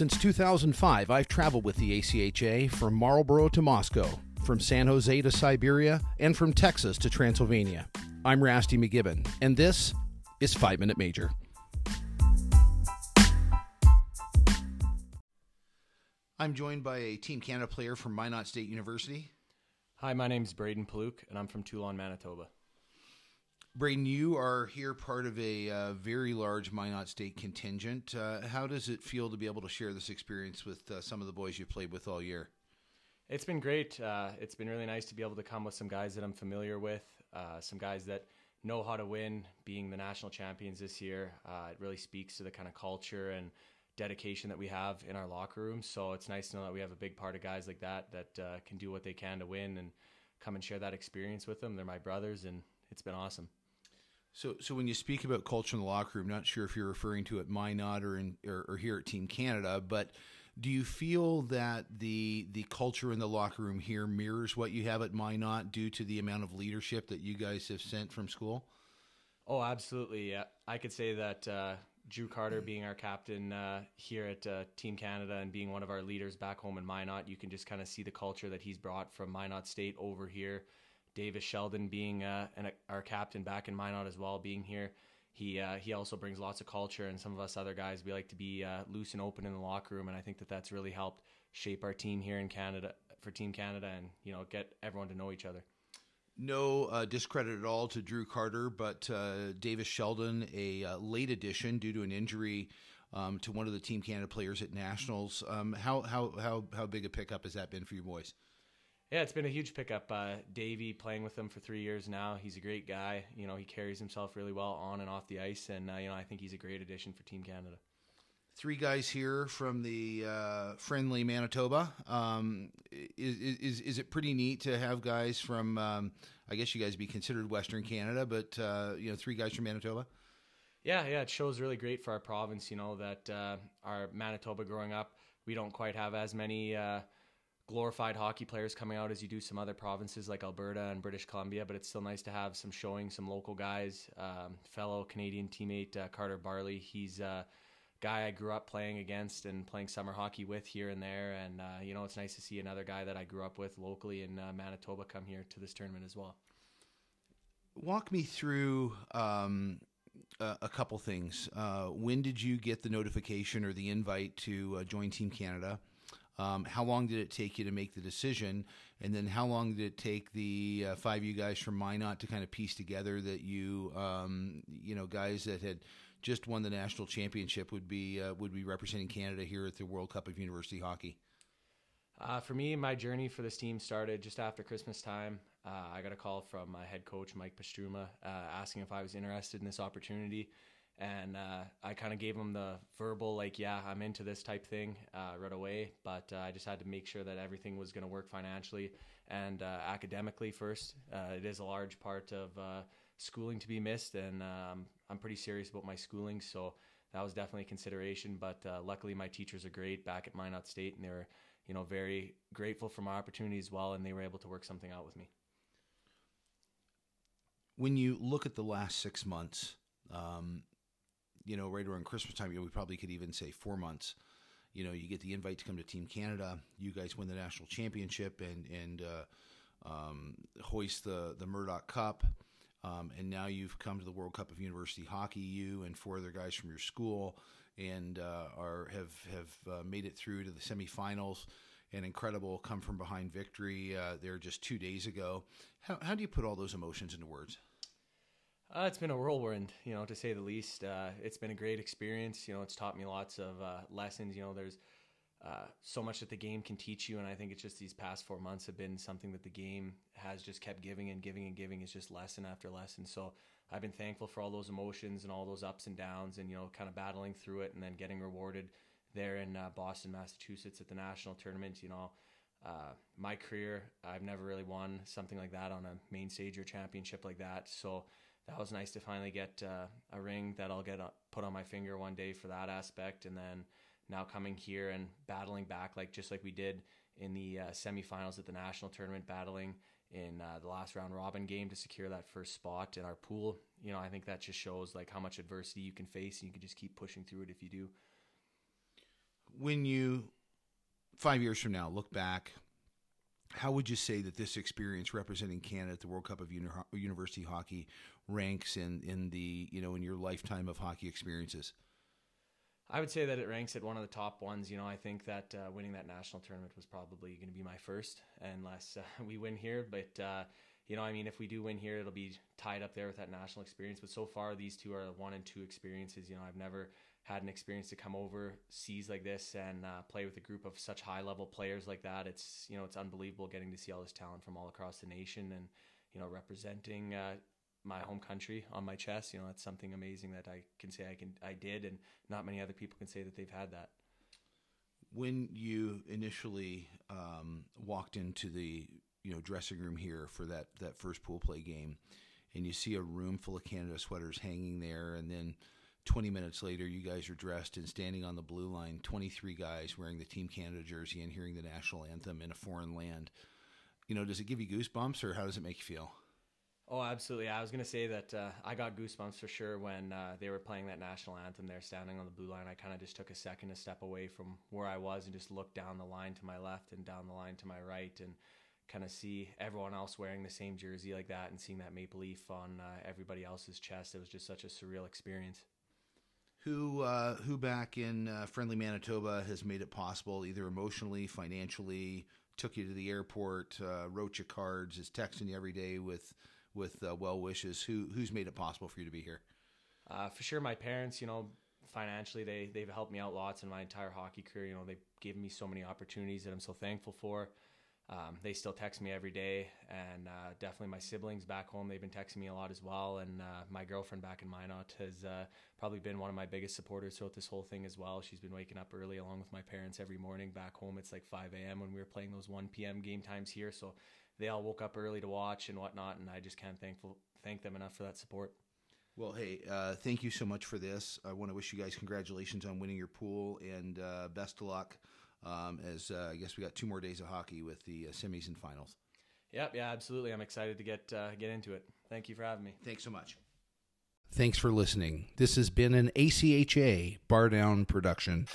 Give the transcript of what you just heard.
Since 2005, I've traveled with the ACHA from Marlborough to Moscow, from San Jose to Siberia, and from Texas to Transylvania. I'm Rasty McGibbon, and this is 5 Minute Major. I'm joined by a Team Canada player from Minot State University. Hi, my name is Brayden Pawluk, and I'm from Teulon, Manitoba. Brayden, you are here part of a uh, very large Minot State contingent. Uh, how does it feel to be able to share this experience with uh, some of the boys you've played with all year? It's been great. Uh, it's been really nice to be able to come with some guys that I'm familiar with, uh, some guys that know how to win. Being the national champions this year, uh, it really speaks to the kind of culture and dedication that we have in our locker room. So it's nice to know that we have a big part of guys like that that can do what they can to win and come and share that experience with them. They're my brothers, and it's been awesome. So, so when you speak about culture in the locker room, not sure if you're referring to it Minot or in or, or here at Team Canada, but do you feel that the the culture in the locker room here mirrors what you have at Minot due to the amount of leadership that you guys have sent from school? Oh, absolutely. Yeah, I could say that uh, Drew Carter, being our captain uh, here at uh, Team Canada and being one of our leaders back home in Minot, you can just kind of see the culture that he's brought from Minot State over here Davis Sheldon being uh, an, our captain back in Minot as well, being here. He uh, he also brings lots of culture, and some of us other guys we like to be uh, loose and open in the locker room, and I think that that's really helped shape our team here in Canada for Team Canada, and you know get everyone to know each other. No uh, discredit at all to Drew Carter, but uh, Davis Sheldon, a uh, late addition due to an injury um, to one of the Team Canada players at Nationals. Um, how how how how big a pickup has that been for you boys? Yeah, it's been a huge pickup. Uh, Davey playing with him for three years now. He's a great guy. You know, he carries himself really well on and off the ice, and uh, you know, I think he's a great addition for Team Canada. Three guys here from the uh, friendly Manitoba. Um, is, is is it pretty neat to have guys from? Um, I guess you guys be considered Western Canada, but uh, you know, three guys from Manitoba. Yeah, yeah, it shows really great for our province. You know that uh, our Manitoba growing up, we don't quite have as many uh, glorified hockey players coming out as you do some other provinces like Alberta and British Columbia, but it's still nice to have some showing, some local guys. Um, fellow Canadian teammate uh, Carter Barley, he's a guy I grew up playing against and playing summer hockey with here and there, and uh, you know it's nice to see another guy that I grew up with locally in uh, Manitoba come here to this tournament as well. Walk me through. Um a couple things. Uh, when did you get the notification or the invite to uh, join Team Canada? Um, how long did it take you to make the decision? And then how long did it take the uh, five you guys from Minot to kind of piece together that you, um, you know, guys that had just won the national championship would be uh, would be representing Canada here at the World Cup of University Hockey? Uh, for me, my journey for this team started just after Christmas time. Uh, I got a call from my head coach Mike Pastruma uh, asking if I was interested in this opportunity and uh, I kind of gave him the verbal like, yeah, I'm into this type thing uh, right away. But uh, I just had to make sure that everything was going to work financially and uh, academically first. Uh, it is a large part of uh, schooling to be missed, and um, I'm pretty serious about my schooling, so that was definitely a consideration. But luckily, my teachers are great back at Minot State, and they were, you know, very grateful for my opportunity as well, and they were able to work something out with me. When you look at the last six months. Um, you know, right around Christmas time, you know, we probably could even say four months. You know, you get the invite to come to Team Canada. You guys win the national championship and and uh, um, hoist the the Murdoch Cup. Um, and now you've come to the World Cup of University Hockey. You and four other guys from your school, and uh, are have have uh, made it through to the semifinals. An incredible come from behind victory uh, there just two days ago. How, how do you put all those emotions into words? Uh, it's been a whirlwind, you know, to say the least. Uh, it's been a great experience. You know, it's taught me lots of uh, lessons. You know, there's uh, so much that the game can teach you, and I think it's just these past four months have been something that the game has just kept giving and giving and giving. It's just lesson after lesson. So I've been thankful for all those emotions and all those ups and downs, and you know, kind of battling through it, and then getting rewarded there in uh, Boston, Massachusetts, at the national tournament. You know. Uh, my career, I've never really won something like that on a main stage or championship like that. So that was nice to finally get uh, a ring that I'll get uh, put on my finger one day for that aspect. And then now coming here and battling back, like just like we did in the uh, semifinals at the national tournament, battling in uh, the last round robin game to secure that first spot in our pool. You know, I think that just shows like how much adversity you can face, and you can just keep pushing through it if you do. when you five years from now look back, how would you say that this experience representing Canada at the World Cup of Uni- University Hockey ranks in in the you know in your lifetime of hockey experiences? I would say that it ranks at one of the top ones. You know, I think that uh, winning that national tournament was probably going to be my first, unless uh, we win here. But uh, you know, I mean, if we do win here, it'll be tied up there with that national experience. But so far, these two are one and two experiences. You know, I've never had an experience to come over seas like this and uh, play with a group of such high level players like that. It's you know, it's unbelievable getting to see all this talent from all across the nation and you know, representing uh, my home country on my chest. You know, that's something amazing that I can say I can I did, and not many other people can say that they've had that. When you initially um, walked into the you know dressing room here for that that first pool play game, and you see a room full of Canada sweaters hanging there, and then 20 minutes later, you guys are dressed and standing on the blue line, 23 guys wearing the Team Canada jersey and hearing the national anthem in a foreign land. You know, does it give you goosebumps or how does it make you feel? Oh, absolutely. I was going to say that uh, I got goosebumps for sure when uh, they were playing that national anthem there, standing on the blue line. I kind of just took a second to step away from where I was and just look down the line to my left and down the line to my right and kind of see everyone else wearing the same jersey like that and seeing that maple leaf on uh, everybody else's chest. It was just such a surreal experience. Who, uh, who back in uh, friendly Manitoba has made it possible, either emotionally, financially, took you to the airport, uh, wrote you cards, is texting you every day with with uh, well wishes. Who who's made it possible for you to be here? Uh, for sure, my parents. You know, financially, they they've helped me out lots in my entire hockey career. You know, they've given me so many opportunities that I'm so thankful for. Um, they still text me every day, and uh, definitely my siblings back home. They've been texting me a lot as well, and uh, my girlfriend back in Minot has uh, probably been one of my biggest supporters throughout this whole thing as well. She's been waking up early along with my parents every morning. Back home, it's like 5 a.m. when we were playing those 1 p.m. game times here, so they all woke up early to watch and whatnot, and I just can't thankful thank them enough for that support. Well, hey, uh, thank you so much for this. I want to wish you guys congratulations on winning your pool and uh, best of luck. Um, as uh, I guess we got two more days of hockey with the uh, semis and finals. Yep, yeah, absolutely. I'm excited to get uh, get into it. Thank you for having me. Thanks so much. Thanks for listening. This has been an ACHA Bar Down production.